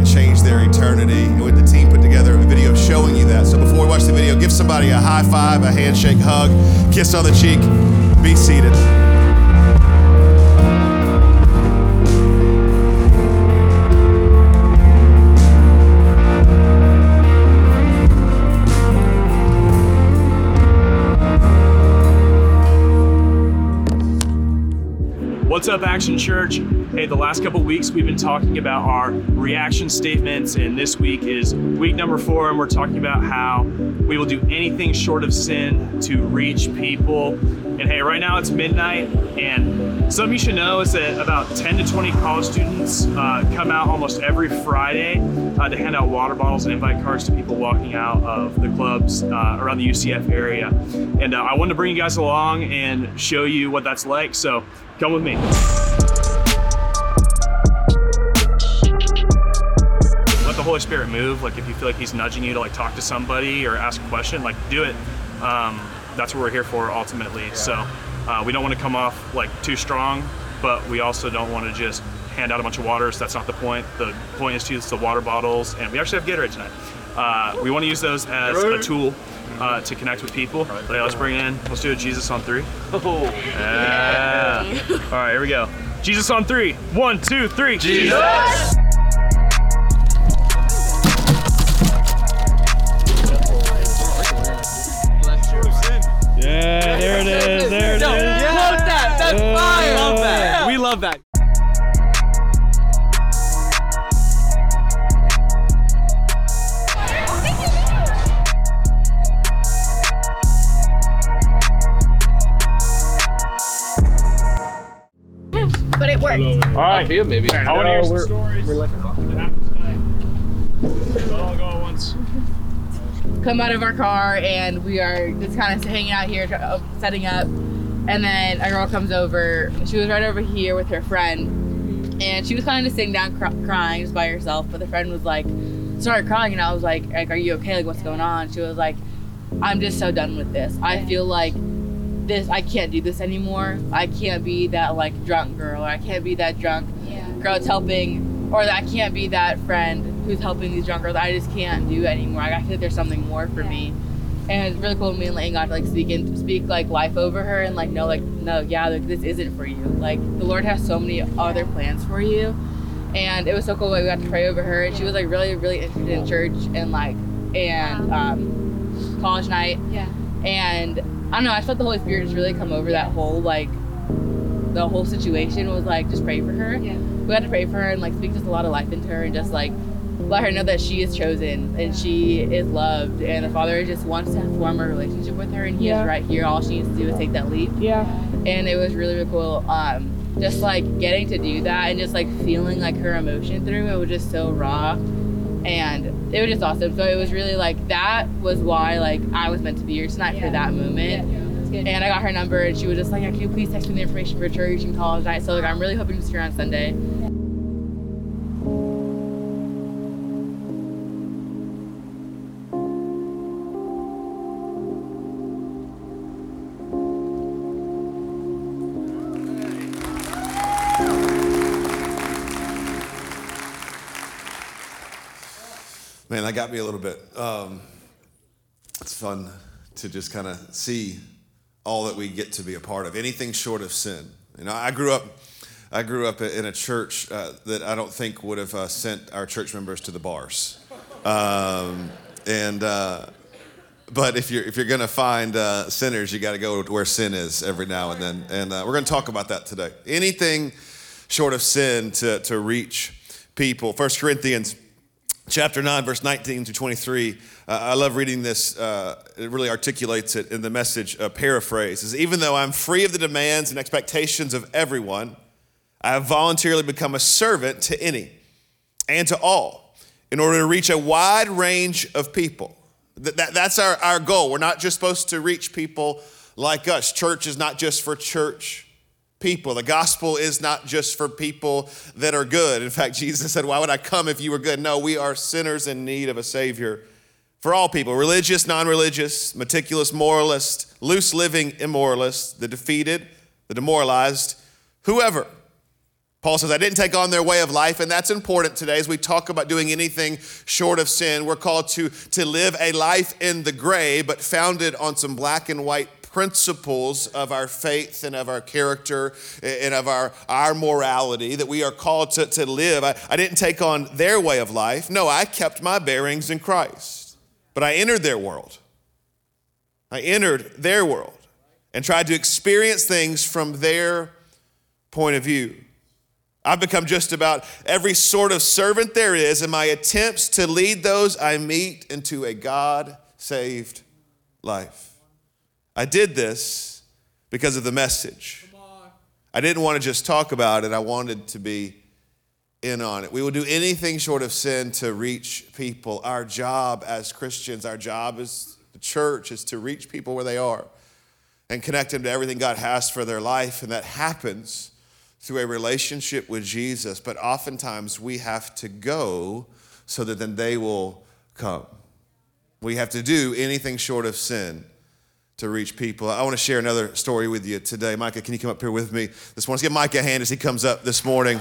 and change their eternity. And with the team put together a video showing you that. So before we watch the video, give somebody a high five, a handshake, hug, kiss on the cheek. Be seated. What's up, Action Church? Hey, the last couple weeks we've been talking about our reaction statements, and this week is week number four, and we're talking about how we will do anything short of sin to reach people. And hey, right now it's midnight, and something you should know is that about 10 to 20 college students uh, come out almost every Friday uh, to hand out water bottles and invite cards to people walking out of the clubs uh, around the UCF area. And uh, I wanted to bring you guys along and show you what that's like. So come with me. Let the Holy Spirit move. Like if you feel like He's nudging you to like talk to somebody or ask a question, like do it. Um, that's what we're here for ultimately. So uh, we don't want to come off like too strong, but we also don't want to just hand out a bunch of waters. That's not the point. The point is to use the water bottles, and we actually have Gatorade tonight. Uh, we want to use those as a tool uh, to connect with people. Okay, let's bring in. Let's do a Jesus on three. Oh. Yeah. All right, here we go. Jesus on three. One, two, three. Jesus. Yeah, there it is. There it is. No, quote that. That's fire. Love. We love that. But it worked. All right. Here, maybe. I want to hear some we're- stories. we're like- that happened tonight. Don't all go at once. Come out of our car and we are just kind of hanging out here, uh, setting up. And then a girl comes over. She was right over here with her friend, and she was kind of just sitting down cr- crying just by herself. But the friend was like, started crying, and I was like, like, are you okay? Like, what's going on? She was like, I'm just so done with this. I feel like this. I can't do this anymore. I can't be that like drunk girl, or I can't be that drunk girl that's helping, or that I can't be that friend who's helping these drunk girls. I just can't do anymore. I feel like there's something more for me. And it's really cool me and Layton got to like speak and speak like life over her and like no like no yeah like this isn't for you like the Lord has so many other plans for you and it was so cool we got to pray over her and she was like really really interested in church and like and um, college night Yeah. and I don't know I felt the Holy Spirit just really come over that whole like the whole situation was like just pray for her Yeah. we had to pray for her and like speak just a lot of life into her and just like let her know that she is chosen and she is loved and the father just wants to form a relationship with her and he Yeah. is right here all she needs to do is take that leap Yeah. and it was really really cool um just like getting to do that and just like feeling like her emotion through it was just so raw and it was just awesome so it was really like that was why like i was meant to be here tonight for that moment good. and I got her number, and she was just like, "Can you please text me the information for church and college night?" So like, I'm really hoping to see her on Sunday. Man, that got me a little bit. Um, it's fun to just kind of see all that we get to be a part of. Anything short of sin. You know, I grew up. I grew up in a church uh, that I don't think would have uh, sent our church members to the bars. Um, and uh, but if you're if you're gonna find uh, sinners, you got to go where sin is every now and then. And uh, we're gonna talk about that today. Anything short of sin to to reach people. First Corinthians chapter 9, verse 19 to 23. Uh, I love reading this. Uh, it really articulates it in the message uh, paraphrase. Is even though I'm free of the demands and expectations of everyone, I have voluntarily become a servant to any and to all in order to reach a wide range of people. That, that's our, our goal. We're not just supposed to reach people like us. Church is not just for church people. The gospel is not just for people that are good. In fact, Jesus said, Why would I come if you were good? No, we are sinners in need of a Savior for all people religious, non religious, meticulous, moralist, loose living, immoralist, the defeated, the demoralized, whoever. Paul says, I didn't take on their way of life, and that's important today as we talk about doing anything short of sin. We're called to, to live a life in the gray, but founded on some black and white principles of our faith and of our character and of our, our morality that we are called to, to live. I, I didn't take on their way of life. No, I kept my bearings in Christ. But I entered their world. I entered their world and tried to experience things from their point of view. I've become just about every sort of servant there is in my attempts to lead those I meet into a God saved life. I did this because of the message. I didn't want to just talk about it, I wanted to be in on it. We will do anything short of sin to reach people. Our job as Christians, our job as the church is to reach people where they are and connect them to everything God has for their life. And that happens through a relationship with Jesus. But oftentimes we have to go so that then they will come. We have to do anything short of sin to reach people. I want to share another story with you today. Micah, can you come up here with me this morning? Let's give Micah a hand as he comes up this morning.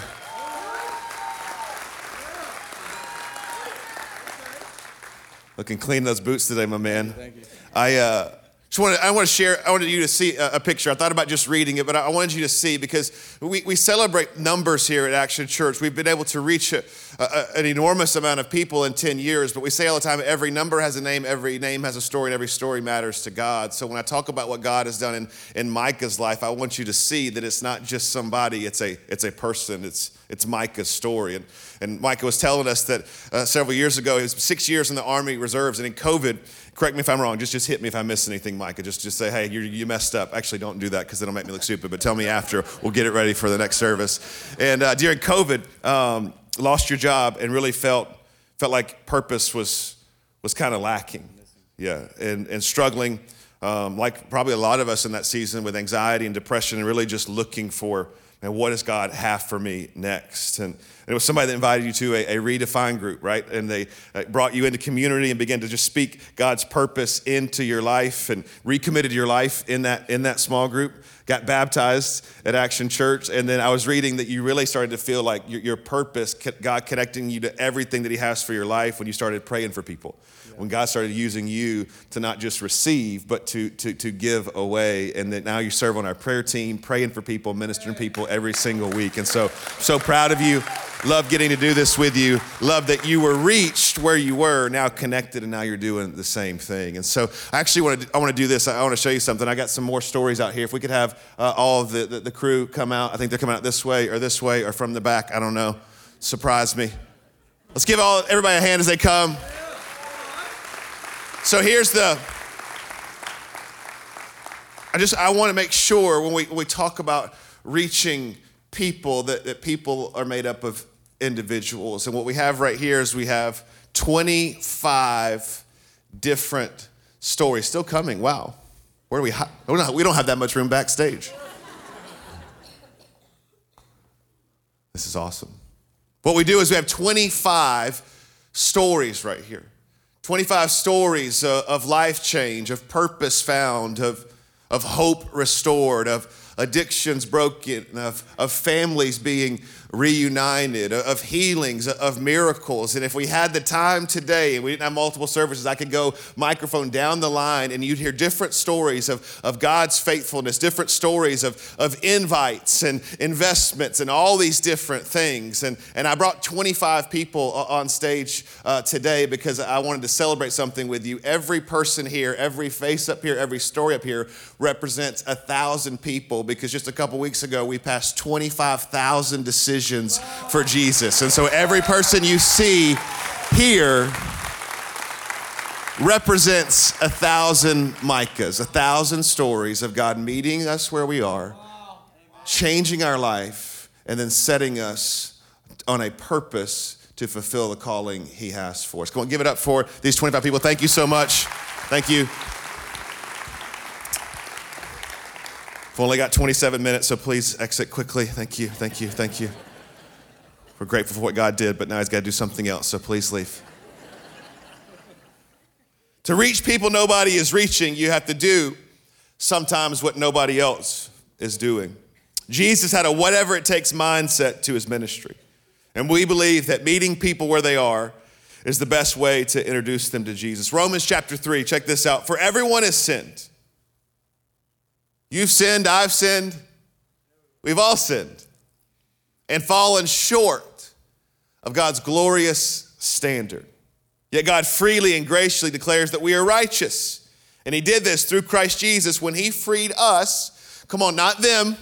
Looking clean those boots today, my man. Thank you. I, uh, just wanted, I want to share, I wanted you to see a, a, picture. I thought about just reading it, but I wanted you to see because we, we celebrate numbers here at Action Church. We've been able to reach a, a, an enormous amount of people in 10 years, but we say all the time every number has a name, every name has a story, and every story matters to God. So when I talk about what God has done in, in Micah's life, I want you to see that it's not just somebody, it's a, it's a person, it's, it's Micah's story. And, and Micah was telling us that uh, several years ago, he was six years in the Army Reserves, and in COVID, correct me if I'm wrong. Just, just hit me if I miss anything, Micah. Just, just say, hey, you, you messed up. Actually, don't do that because it'll make me look stupid. But tell me after. We'll get it ready for the next service. And uh, during COVID, um, lost your job and really felt felt like purpose was was kind of lacking. Yeah, and and struggling, um, like probably a lot of us in that season with anxiety and depression, and really just looking for, man, what does God have for me next? And it was somebody that invited you to a, a redefined group, right? And they uh, brought you into community and began to just speak God's purpose into your life and recommitted your life in that, in that small group. Got baptized at Action Church. And then I was reading that you really started to feel like your, your purpose, God connecting you to everything that He has for your life when you started praying for people when God started using you to not just receive, but to, to, to give away. And that now you serve on our prayer team, praying for people, ministering people every single week. And so, so proud of you. Love getting to do this with you. Love that you were reached where you were, now connected, and now you're doing the same thing. And so I actually want to, I want to do this. I want to show you something. I got some more stories out here. If we could have uh, all of the, the, the crew come out, I think they're coming out this way or this way or from the back. I don't know. Surprise me. Let's give all everybody a hand as they come. So here's the I just I want to make sure when we, we talk about reaching people that, that people are made up of individuals. And what we have right here is we have 25 different stories still coming. Wow. Where do we ha- we don't have that much room backstage. this is awesome. What we do is we have 25 stories right here. 25 stories uh, of life change, of purpose found, of, of hope restored, of addictions broken, of, of families being reunited, of healings, of miracles. And if we had the time today and we didn't have multiple services, I could go microphone down the line and you'd hear different stories of, of God's faithfulness, different stories of, of invites and investments and all these different things. And, and I brought 25 people on stage uh, today because I wanted to celebrate something with you. Every person here, every face up here, every story up here represents a thousand people because just a couple weeks ago we passed 25,000 decisions for Jesus. And so every person you see here represents a thousand Micahs, a thousand stories of God meeting us where we are, changing our life, and then setting us on a purpose to fulfill the calling He has for us. Come on, give it up for these 25 people. Thank you so much. Thank you. We've only got 27 minutes, so please exit quickly. Thank you, thank you, thank you. We're grateful for what God did, but now He's got to do something else, so please leave. to reach people nobody is reaching, you have to do sometimes what nobody else is doing. Jesus had a whatever it takes mindset to his ministry. And we believe that meeting people where they are is the best way to introduce them to Jesus. Romans chapter 3, check this out. For everyone has sinned. You've sinned, I've sinned, we've all sinned and fallen short of God's glorious standard. Yet God freely and graciously declares that we are righteous. And He did this through Christ Jesus when He freed us. Come on, not them.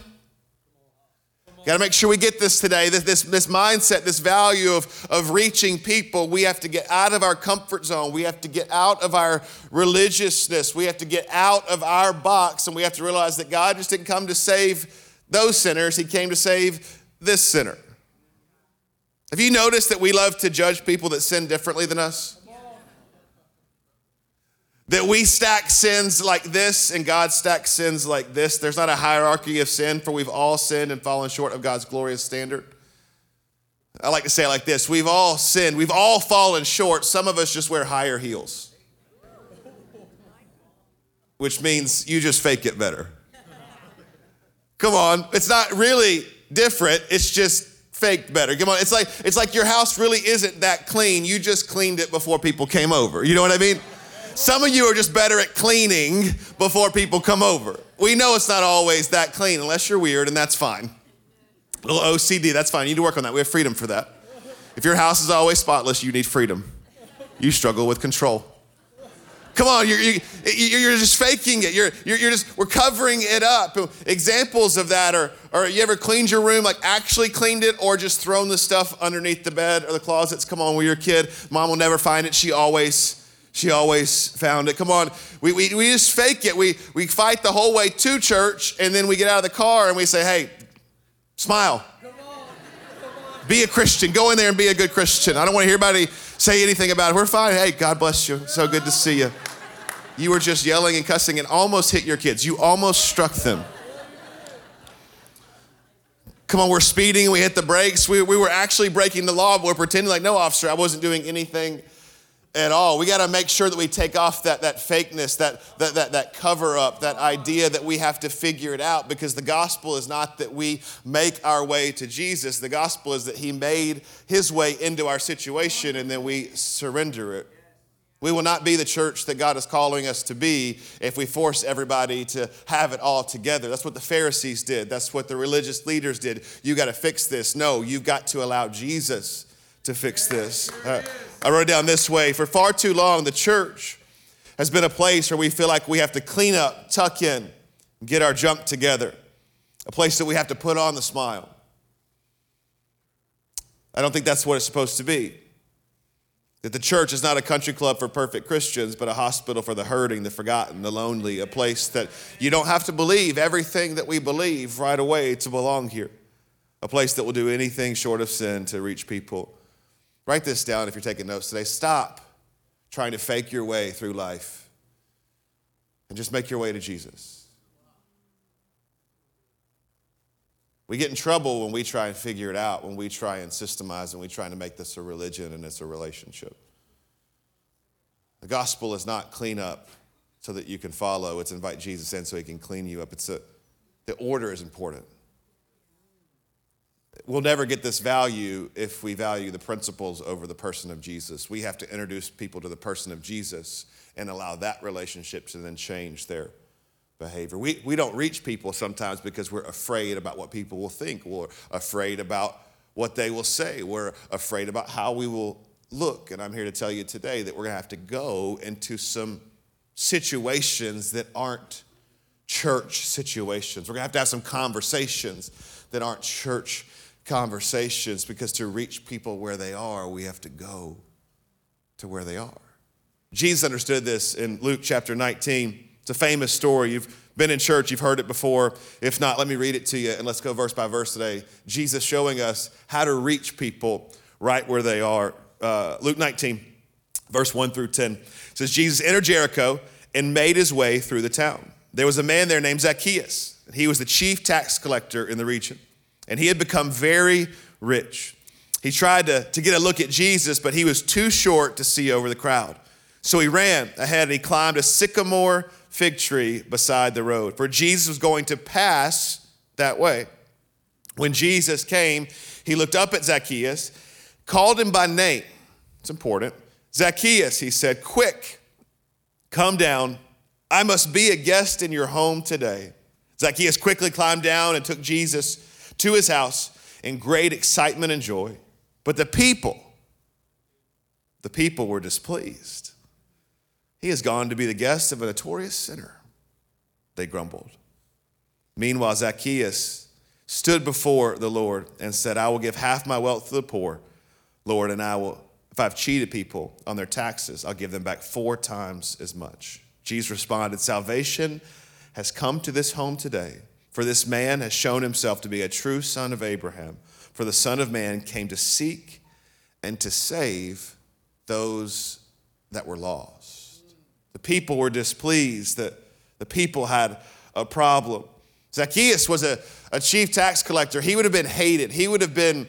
Got to make sure we get this today. This, this, this mindset, this value of, of reaching people. We have to get out of our comfort zone. We have to get out of our religiousness. We have to get out of our box. And we have to realize that God just didn't come to save those sinners, He came to save this sinner. Have you noticed that we love to judge people that sin differently than us? That we stack sins like this and God stacks sins like this. There's not a hierarchy of sin, for we've all sinned and fallen short of God's glorious standard. I like to say it like this We've all sinned, we've all fallen short. Some of us just wear higher heels, which means you just fake it better. Come on, it's not really different, it's just faked better. Come on, it's like it's like your house really isn't that clean. You just cleaned it before people came over. You know what I mean? Some of you are just better at cleaning before people come over. We know it's not always that clean unless you're weird, and that's fine. A little OCD, that's fine. You need to work on that. We have freedom for that. If your house is always spotless, you need freedom. You struggle with control. Come on, you're, you're, you're just faking it. You're, you're, just, we're covering it up. Examples of that are, are you ever cleaned your room, like actually cleaned it, or just thrown the stuff underneath the bed or the closets? Come on, when you're a kid, mom will never find it. She always she always found it. Come on, we, we, we just fake it. We, we fight the whole way to church, and then we get out of the car and we say, hey, smile. Be a Christian. Go in there and be a good Christian. I don't want to hear anybody say anything about it. We're fine. Hey, God bless you. So good to see you. You were just yelling and cussing and almost hit your kids. You almost struck them. Come on, we're speeding. We hit the brakes. We, we were actually breaking the law, but we're pretending like, no, officer, I wasn't doing anything at all. We got to make sure that we take off that, that fakeness, that, that, that, that cover up, that idea that we have to figure it out because the gospel is not that we make our way to Jesus. The gospel is that He made His way into our situation and then we surrender it. We will not be the church that God is calling us to be if we force everybody to have it all together. That's what the Pharisees did. That's what the religious leaders did. You got to fix this. No, you've got to allow Jesus to fix this. Uh, I wrote down this way For far too long, the church has been a place where we feel like we have to clean up, tuck in, get our junk together, a place that we have to put on the smile. I don't think that's what it's supposed to be. That the church is not a country club for perfect Christians, but a hospital for the hurting, the forgotten, the lonely, a place that you don't have to believe everything that we believe right away to belong here, a place that will do anything short of sin to reach people Write this down if you're taking notes today. Stop trying to fake your way through life and just make your way to Jesus. We get in trouble when we try and figure it out, when we try and systemize, and we try to make this a religion and it's a relationship. The gospel is not clean up so that you can follow, it's invite Jesus in so he can clean you up. It's a, the order is important we'll never get this value if we value the principles over the person of Jesus. We have to introduce people to the person of Jesus and allow that relationship to then change their behavior. We, we don't reach people sometimes because we're afraid about what people will think, we're afraid about what they will say, we're afraid about how we will look. And I'm here to tell you today that we're going to have to go into some situations that aren't church situations. We're going to have to have some conversations that aren't church conversations because to reach people where they are, we have to go to where they are. Jesus understood this in Luke chapter 19. It's a famous story. You've been in church, you've heard it before. If not, let me read it to you and let's go verse by verse today. Jesus showing us how to reach people right where they are. Uh, Luke 19, verse 1 through 10 says, Jesus entered Jericho and made his way through the town. There was a man there named Zacchaeus. and He was the chief tax collector in the region, and he had become very rich. He tried to, to get a look at Jesus, but he was too short to see over the crowd. So he ran ahead and he climbed a sycamore fig tree beside the road, for Jesus was going to pass that way. When Jesus came, he looked up at Zacchaeus, called him by name. It's important. Zacchaeus, he said, quick, come down. I must be a guest in your home today. Zacchaeus quickly climbed down and took Jesus to his house in great excitement and joy. But the people, the people were displeased. He has gone to be the guest of a notorious sinner, they grumbled. Meanwhile, Zacchaeus stood before the Lord and said, I will give half my wealth to the poor, Lord, and I will, if I've cheated people on their taxes, I'll give them back four times as much. Jesus responded, Salvation has come to this home today, for this man has shown himself to be a true son of Abraham. For the Son of Man came to seek and to save those that were lost. The people were displeased, that the people had a problem. Zacchaeus was a, a chief tax collector. He would have been hated, he would have been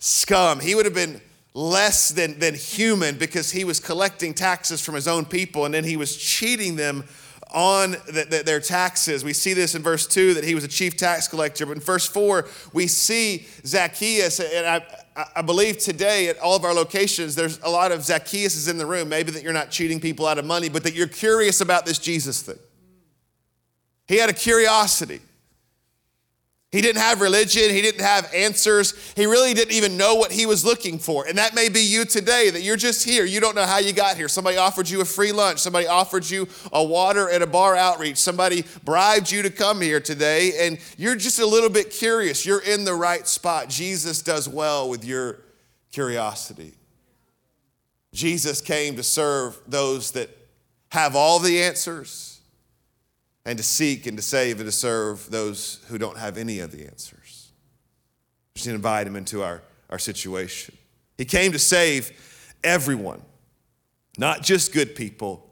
scum, he would have been less than, than human because he was collecting taxes from his own people and then he was cheating them on the, the, their taxes. We see this in verse 2 that he was a chief tax collector. But in verse 4, we see Zacchaeus, and I, I believe today at all of our locations, there's a lot of Zacchaeuses in the room. Maybe that you're not cheating people out of money, but that you're curious about this Jesus thing. He had a curiosity. He didn't have religion. He didn't have answers. He really didn't even know what he was looking for. And that may be you today, that you're just here. You don't know how you got here. Somebody offered you a free lunch. Somebody offered you a water at a bar outreach. Somebody bribed you to come here today. And you're just a little bit curious. You're in the right spot. Jesus does well with your curiosity. Jesus came to serve those that have all the answers and to seek and to save and to serve those who don't have any of the answers. Just invite him into our, our situation. He came to save everyone, not just good people,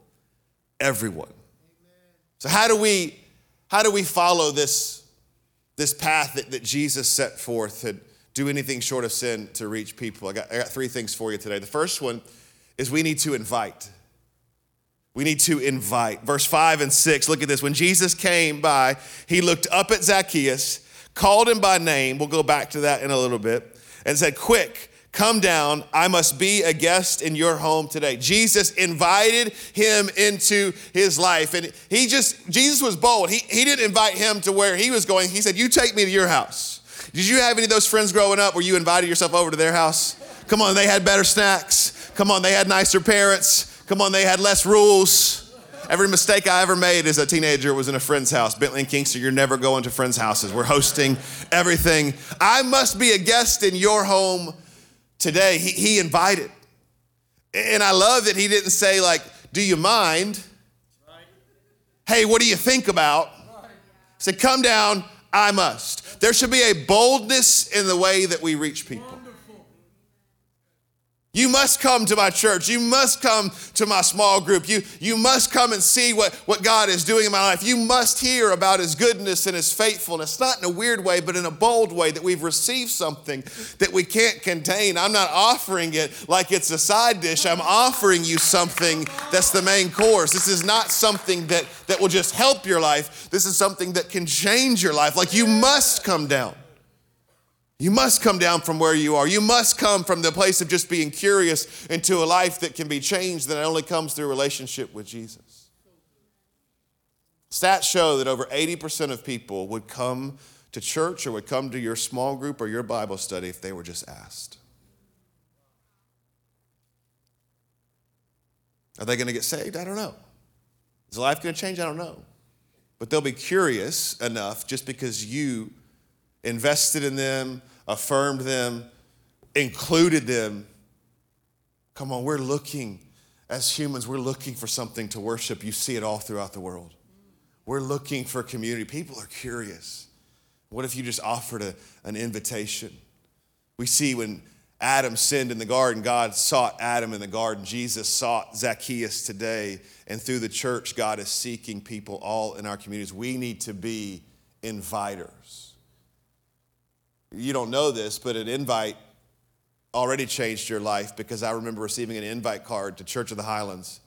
everyone. So how do we how do we follow this, this path that, that Jesus set forth to do anything short of sin to reach people? I got, I got three things for you today. The first one is we need to invite. We need to invite. Verse 5 and 6, look at this. When Jesus came by, he looked up at Zacchaeus, called him by name. We'll go back to that in a little bit, and said, Quick, come down. I must be a guest in your home today. Jesus invited him into his life. And he just, Jesus was bold. He, he didn't invite him to where he was going. He said, You take me to your house. Did you have any of those friends growing up where you invited yourself over to their house? Come on, they had better snacks. Come on, they had nicer parents. Come on, they had less rules. Every mistake I ever made as a teenager was in a friend's house. Bentley and Kingston, you're never going to friends' houses. We're hosting everything. I must be a guest in your home today. He, he invited. And I love that he didn't say, like, do you mind? Hey, what do you think about? He said, come down, I must. There should be a boldness in the way that we reach people. You must come to my church. You must come to my small group. You, you must come and see what, what God is doing in my life. You must hear about His goodness and His faithfulness, not in a weird way, but in a bold way that we've received something that we can't contain. I'm not offering it like it's a side dish. I'm offering you something that's the main course. This is not something that, that will just help your life, this is something that can change your life. Like you must come down. You must come down from where you are. You must come from the place of just being curious into a life that can be changed that only comes through relationship with Jesus. Stats show that over 80% of people would come to church or would come to your small group or your Bible study if they were just asked. Are they going to get saved? I don't know. Is life going to change? I don't know. But they'll be curious enough just because you invested in them, affirmed them, included them. Come on, we're looking as humans, we're looking for something to worship. You see it all throughout the world. We're looking for community. People are curious. What if you just offered a, an invitation? We see when Adam sinned in the garden, God sought Adam in the garden. Jesus sought Zacchaeus today. And through the church, God is seeking people all in our communities. We need to be inviters. You don't know this, but an invite already changed your life because I remember receiving an invite card to Church of the Highlands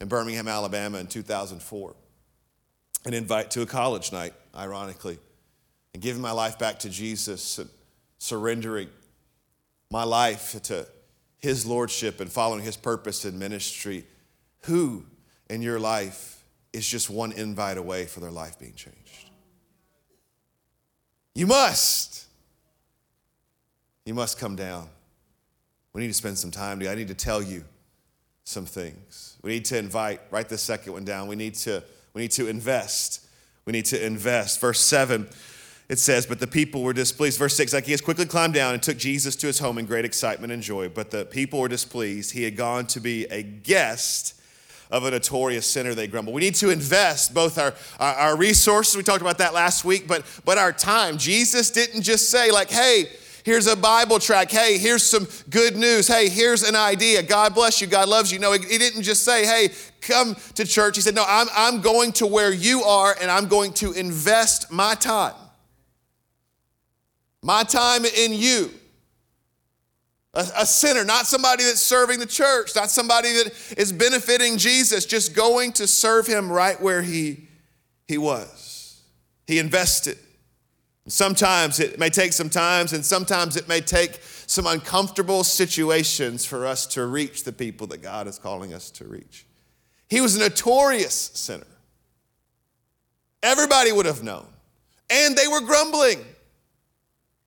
in Birmingham, Alabama in 2004. An invite to a college night, ironically, and giving my life back to Jesus and surrendering my life to His Lordship and following His purpose in ministry. Who in your life is just one invite away for their life being changed? You must. You must come down. We need to spend some time together. I need to tell you some things. We need to invite, write the second one down. We need to, we need to invest. We need to invest. Verse 7, it says, But the people were displeased. Verse 6, Zacchaeus quickly climbed down and took Jesus to his home in great excitement and joy. But the people were displeased. He had gone to be a guest of a notorious sinner, they grumble. We need to invest both our, our, our resources, we talked about that last week, but, but our time. Jesus didn't just say, like, hey, Here's a Bible track. Hey, here's some good news. Hey, here's an idea. God bless you. God loves you. No, he didn't just say, hey, come to church. He said, no, I'm, I'm going to where you are and I'm going to invest my time. My time in you. A, a, sinner, not somebody that's serving the church, not somebody that is benefiting Jesus, just going to serve him right where he, he was. He invested. Sometimes it may take some times, and sometimes it may take some uncomfortable situations for us to reach the people that God is calling us to reach. He was a notorious sinner. Everybody would have known. And they were grumbling.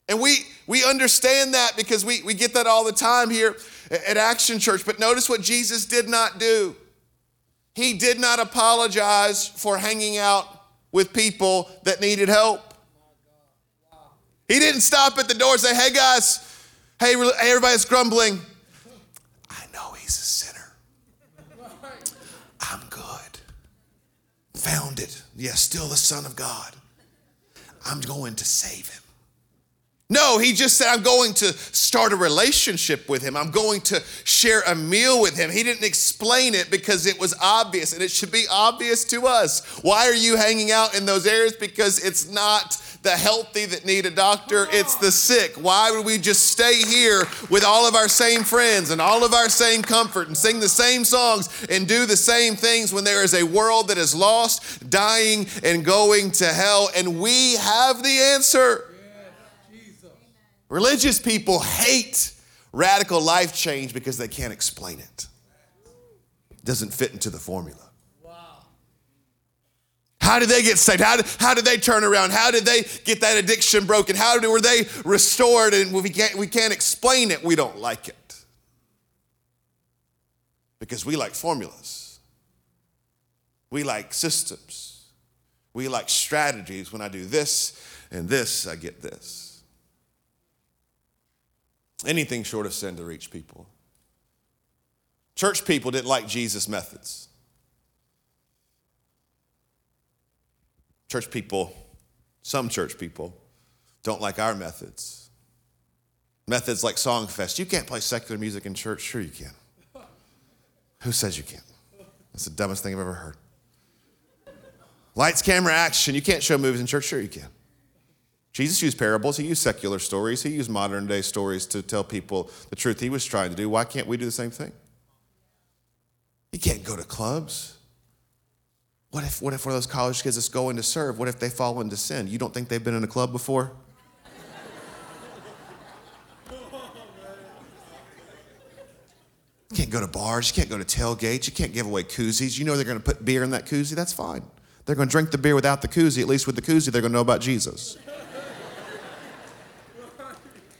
And we, we understand that because we, we get that all the time here at Action Church. But notice what Jesus did not do. He did not apologize for hanging out with people that needed help. He didn't stop at the door and say, hey guys, hey, everybody's grumbling. I know he's a sinner. I'm good. Found it. Yes, still the Son of God. I'm going to save him. No, he just said, I'm going to start a relationship with him. I'm going to share a meal with him. He didn't explain it because it was obvious, and it should be obvious to us. Why are you hanging out in those areas? Because it's not the healthy that need a doctor, it's the sick. Why would we just stay here with all of our same friends and all of our same comfort and sing the same songs and do the same things when there is a world that is lost, dying, and going to hell? And we have the answer. Religious people hate radical life change because they can't explain it. It doesn't fit into the formula. How did they get saved? How did, how did they turn around? How did they get that addiction broken? How did, were they restored? And we can't, we can't explain it, we don't like it. Because we like formulas, we like systems, we like strategies. When I do this and this, I get this. Anything short of sin to reach people. Church people didn't like Jesus' methods. Church people, some church people, don't like our methods. Methods like Songfest. You can't play secular music in church. Sure, you can. Who says you can't? That's the dumbest thing I've ever heard. Lights, camera, action. You can't show movies in church. Sure, you can. Jesus used parables. He used secular stories. He used modern day stories to tell people the truth he was trying to do. Why can't we do the same thing? You can't go to clubs. What if, what if one of those college kids that's going to serve, what if they fall into sin? You don't think they've been in a club before? You can't go to bars, you can't go to tailgates, you can't give away koozies. You know they're going to put beer in that koozie, that's fine. They're going to drink the beer without the koozie, at least with the koozie, they're going to know about Jesus.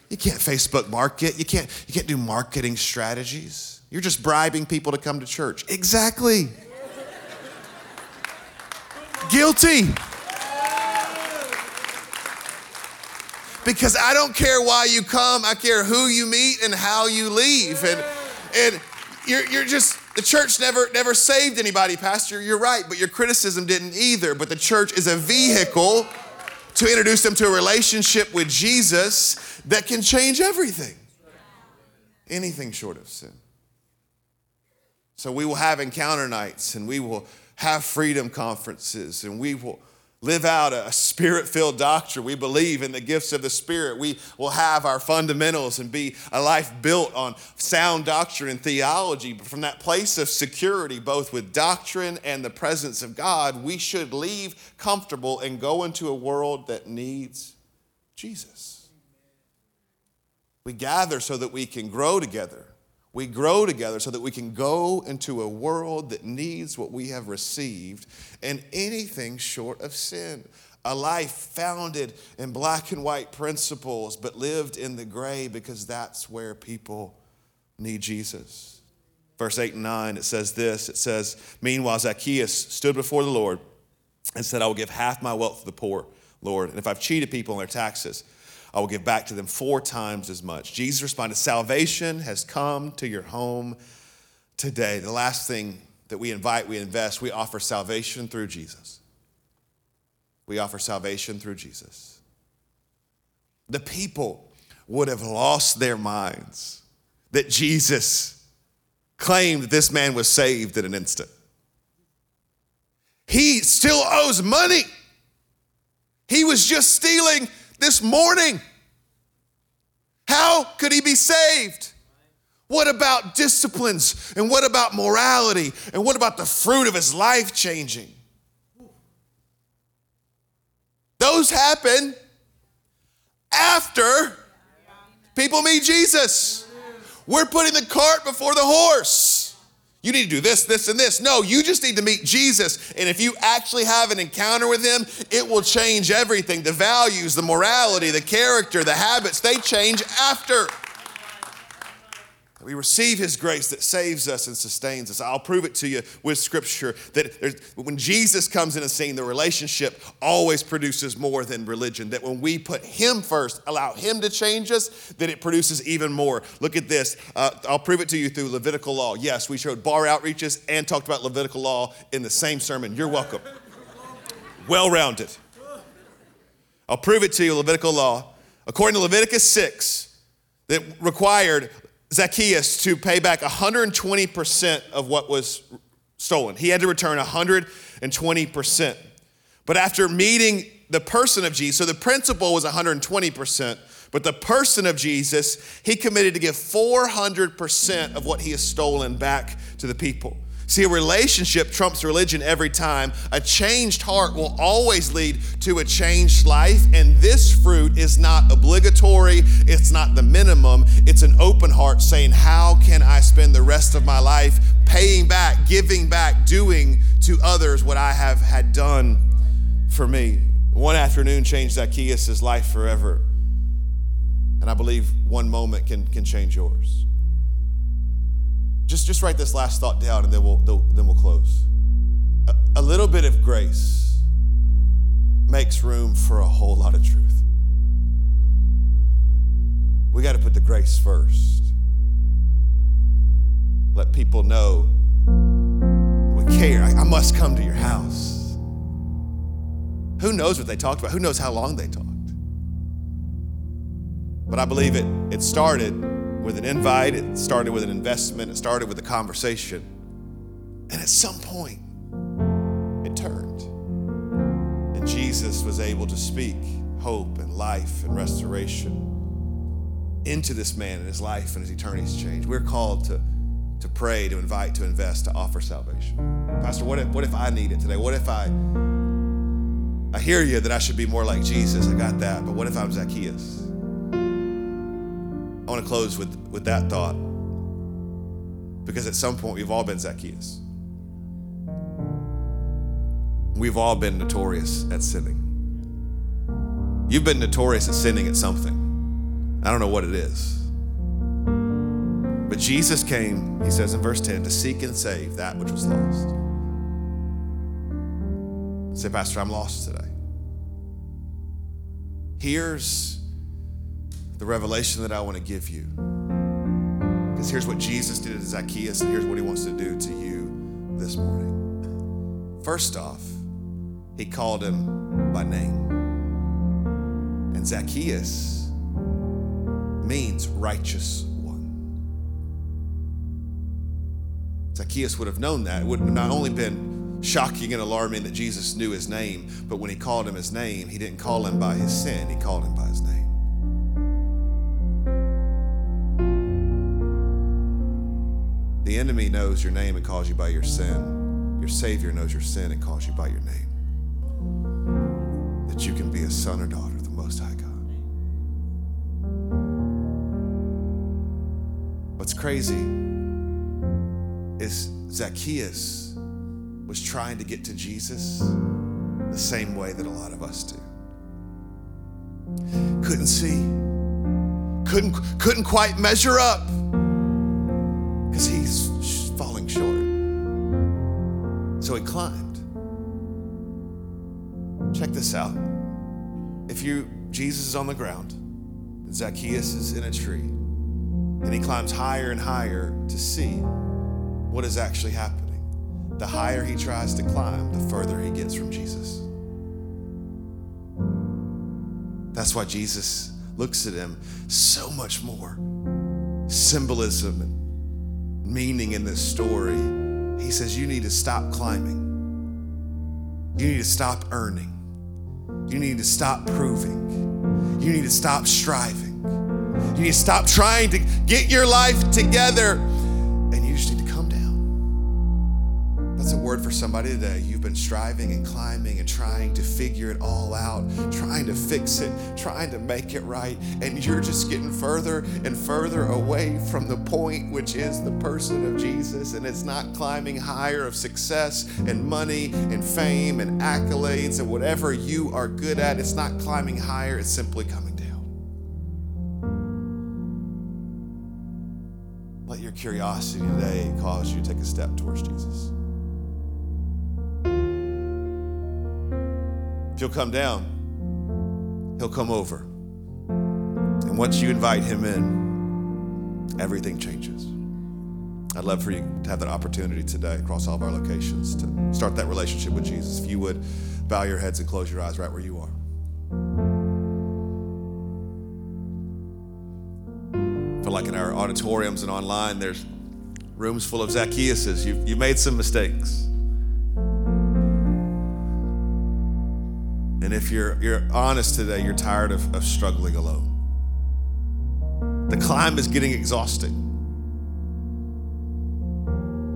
You can't Facebook market, you can't, you can't do marketing strategies. You're just bribing people to come to church. Exactly. Guilty. Because I don't care why you come, I care who you meet and how you leave. And, and you're, you're just, The church never, never saved anybody, Pastor. You're right, but your criticism didn't either. But the church is a vehicle to introduce them to a relationship with Jesus that can change everything. Anything short of sin. So we will have encounter nights and we will have freedom conferences and we will live out a spirit filled doctrine. We believe in the gifts of the Spirit. We will have our fundamentals and be a life built on sound doctrine and theology. But from that place of security, both with doctrine and the presence of God, we should leave comfortable and go into a world that needs Jesus. We gather so that we can grow together. We grow together so that we can go into a world that needs what we have received and anything short of sin. A life founded in black and white principles, but lived in the gray because that's where people need Jesus. Verse 8 and 9, it says this it says, Meanwhile, Zacchaeus stood before the Lord and said, I will give half my wealth to the poor, Lord. And if I've cheated people on their taxes, I will give back to them four times as much. Jesus responded, Salvation has come to your home today. The last thing that we invite, we invest, we offer salvation through Jesus. We offer salvation through Jesus. The people would have lost their minds that Jesus claimed that this man was saved in an instant. He still owes money. He was just stealing this morning. How could he be saved? What about disciplines? And what about morality? And what about the fruit of his life changing? Those happen after people meet Jesus. We're putting the cart before the horse. You need to do this, this, and this. No, you just need to meet Jesus. And if you actually have an encounter with him, it will change everything the values, the morality, the character, the habits, they change after. We receive His grace that saves us and sustains us. I'll prove it to you with Scripture that when Jesus comes in a scene, the relationship always produces more than religion. That when we put Him first, allow Him to change us, that it produces even more. Look at this. Uh, I'll prove it to you through Levitical law. Yes, we showed bar outreaches and talked about Levitical law in the same sermon. You're welcome. Well rounded. I'll prove it to you, Levitical law. According to Leviticus 6, that required Zacchaeus to pay back 120% of what was stolen. He had to return 120%. But after meeting the person of Jesus, so the principle was 120%, but the person of Jesus, he committed to give 400% of what he has stolen back to the people. See, a relationship trumps religion every time. A changed heart will always lead to a changed life, and this fruit is not obligatory, it's not the minimum. It's an open heart saying, How can I spend the rest of my life paying back, giving back, doing to others what I have had done for me? One afternoon changed Zacchaeus' life forever, and I believe one moment can, can change yours. Just, just write this last thought down and then we'll, then we'll close. A, a little bit of grace makes room for a whole lot of truth. We got to put the grace first. Let people know we care. I, I must come to your house. Who knows what they talked about? Who knows how long they talked? But I believe it, it started with an invite, it started with an investment, it started with a conversation. And at some point, it turned. And Jesus was able to speak hope and life and restoration into this man and his life and his eternity's change. We're called to, to pray, to invite, to invest, to offer salvation. Pastor, what if, what if I need it today? What if I, I hear you that I should be more like Jesus? I got that. But what if I'm Zacchaeus? Want to close with, with that thought because at some point we've all been Zacchaeus. We've all been notorious at sinning. You've been notorious at sinning at something. I don't know what it is. But Jesus came, he says in verse 10, to seek and save that which was lost. Say, Pastor, I'm lost today. Here's the revelation that I want to give you. Because here's what Jesus did to Zacchaeus, and here's what he wants to do to you this morning. First off, he called him by name. And Zacchaeus means righteous one. Zacchaeus would have known that. It would have not only been shocking and alarming that Jesus knew his name, but when he called him his name, he didn't call him by his sin, he called him by his name. Knows your name and calls you by your sin. Your Savior knows your sin and calls you by your name. That you can be a son or daughter of the Most High God. What's crazy is Zacchaeus was trying to get to Jesus the same way that a lot of us do. Couldn't see, couldn't, couldn't quite measure up because he's So he climbed. Check this out. If you Jesus is on the ground, Zacchaeus is in a tree, and he climbs higher and higher to see what is actually happening. The higher he tries to climb, the further he gets from Jesus. That's why Jesus looks at him so much more symbolism and meaning in this story. He says, You need to stop climbing. You need to stop earning. You need to stop proving. You need to stop striving. You need to stop trying to get your life together. A word for somebody today. You've been striving and climbing and trying to figure it all out, trying to fix it, trying to make it right. And you're just getting further and further away from the point, which is the person of Jesus. And it's not climbing higher of success and money and fame and accolades and whatever you are good at. It's not climbing higher, it's simply coming down. Let your curiosity today cause you to take a step towards Jesus. You'll come down, he'll come over. And once you invite him in, everything changes. I'd love for you to have that opportunity today across all of our locations to start that relationship with Jesus. If you would bow your heads and close your eyes right where you are. I feel like in our auditoriums and online, there's rooms full of Zacchaeuses. You've, you've made some mistakes. And if you're, you're honest today, you're tired of, of struggling alone. The climb is getting exhausting.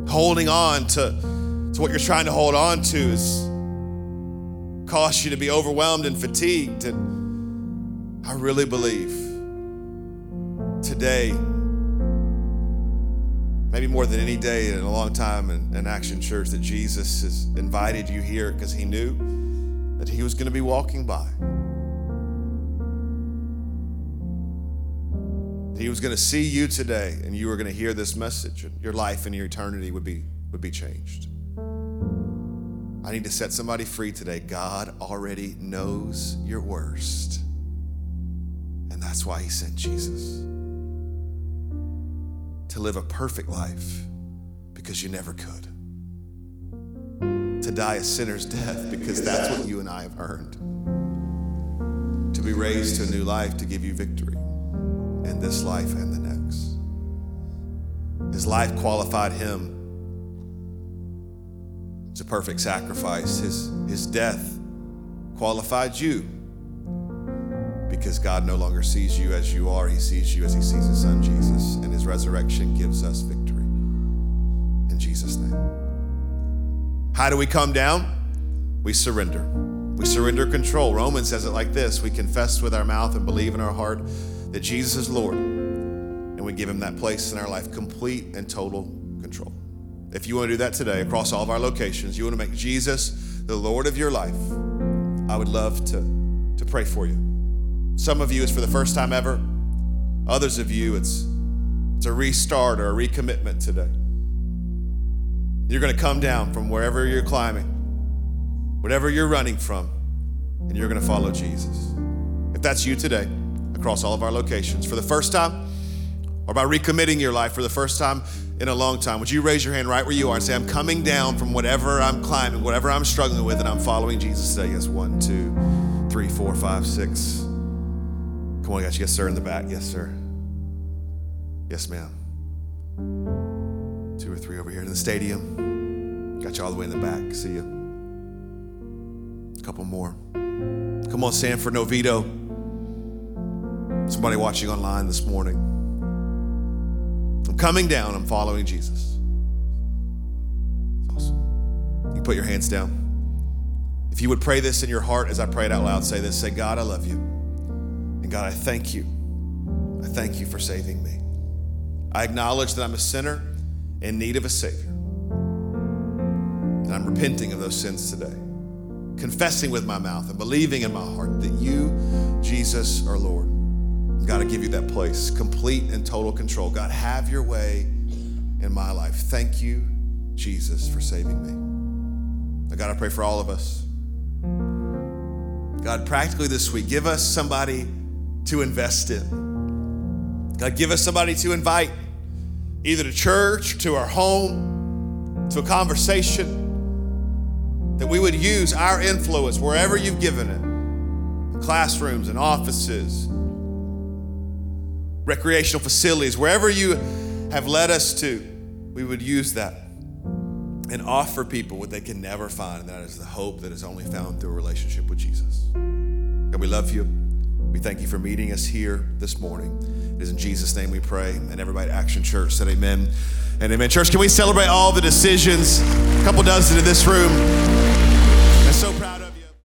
Holding on to, to what you're trying to hold on to is cause you to be overwhelmed and fatigued. And I really believe today, maybe more than any day in a long time in, in Action Church, that Jesus has invited you here because he knew that he was going to be walking by. He was going to see you today and you were going to hear this message and your life and your eternity would be would be changed. I need to set somebody free today. God already knows your worst. And that's why he sent Jesus. To live a perfect life because you never could to die a sinner's death because that's what you and I have earned. To be raised to a new life to give you victory in this life and the next. His life qualified him. It's a perfect sacrifice. His, his death qualified you because God no longer sees you as you are. He sees you as he sees his son Jesus, and his resurrection gives us victory. How do we come down? We surrender. We surrender control. Romans says it like this We confess with our mouth and believe in our heart that Jesus is Lord, and we give him that place in our life, complete and total control. If you want to do that today across all of our locations, you want to make Jesus the Lord of your life, I would love to, to pray for you. Some of you, it's for the first time ever. Others of you, it's, it's a restart or a recommitment today. You're going to come down from wherever you're climbing, whatever you're running from, and you're going to follow Jesus. If that's you today, across all of our locations, for the first time or by recommitting your life for the first time in a long time, would you raise your hand right where you are and say, I'm coming down from whatever I'm climbing, whatever I'm struggling with, and I'm following Jesus today? Yes, one, two, three, four, five, six. Come on, you. Yes, sir, in the back. Yes, sir. Yes, ma'am. In the stadium. Got you all the way in the back. See you. A couple more. Come on, Sanford Novito. Somebody watching online this morning. I'm coming down. I'm following Jesus. It's awesome. You put your hands down. If you would pray this in your heart as I pray it out loud, say this say, God, I love you. And God, I thank you. I thank you for saving me. I acknowledge that I'm a sinner in need of a Savior. And I'm repenting of those sins today, confessing with my mouth and believing in my heart that you, Jesus, are Lord. God, I give you that place, complete and total control. God, have your way in my life. Thank you, Jesus, for saving me. God, I pray for all of us. God, practically this week, give us somebody to invest in. God, give us somebody to invite either to church, to our home, to a conversation, that we would use our influence wherever you've given it classrooms and offices, recreational facilities, wherever you have led us to, we would use that and offer people what they can never find, and that is the hope that is only found through a relationship with Jesus. God, we love you. We thank you for meeting us here this morning. Is in Jesus' name we pray. And everybody at Action Church said amen and amen. Church, can we celebrate all the decisions? A couple dozen in this room. I'm so proud.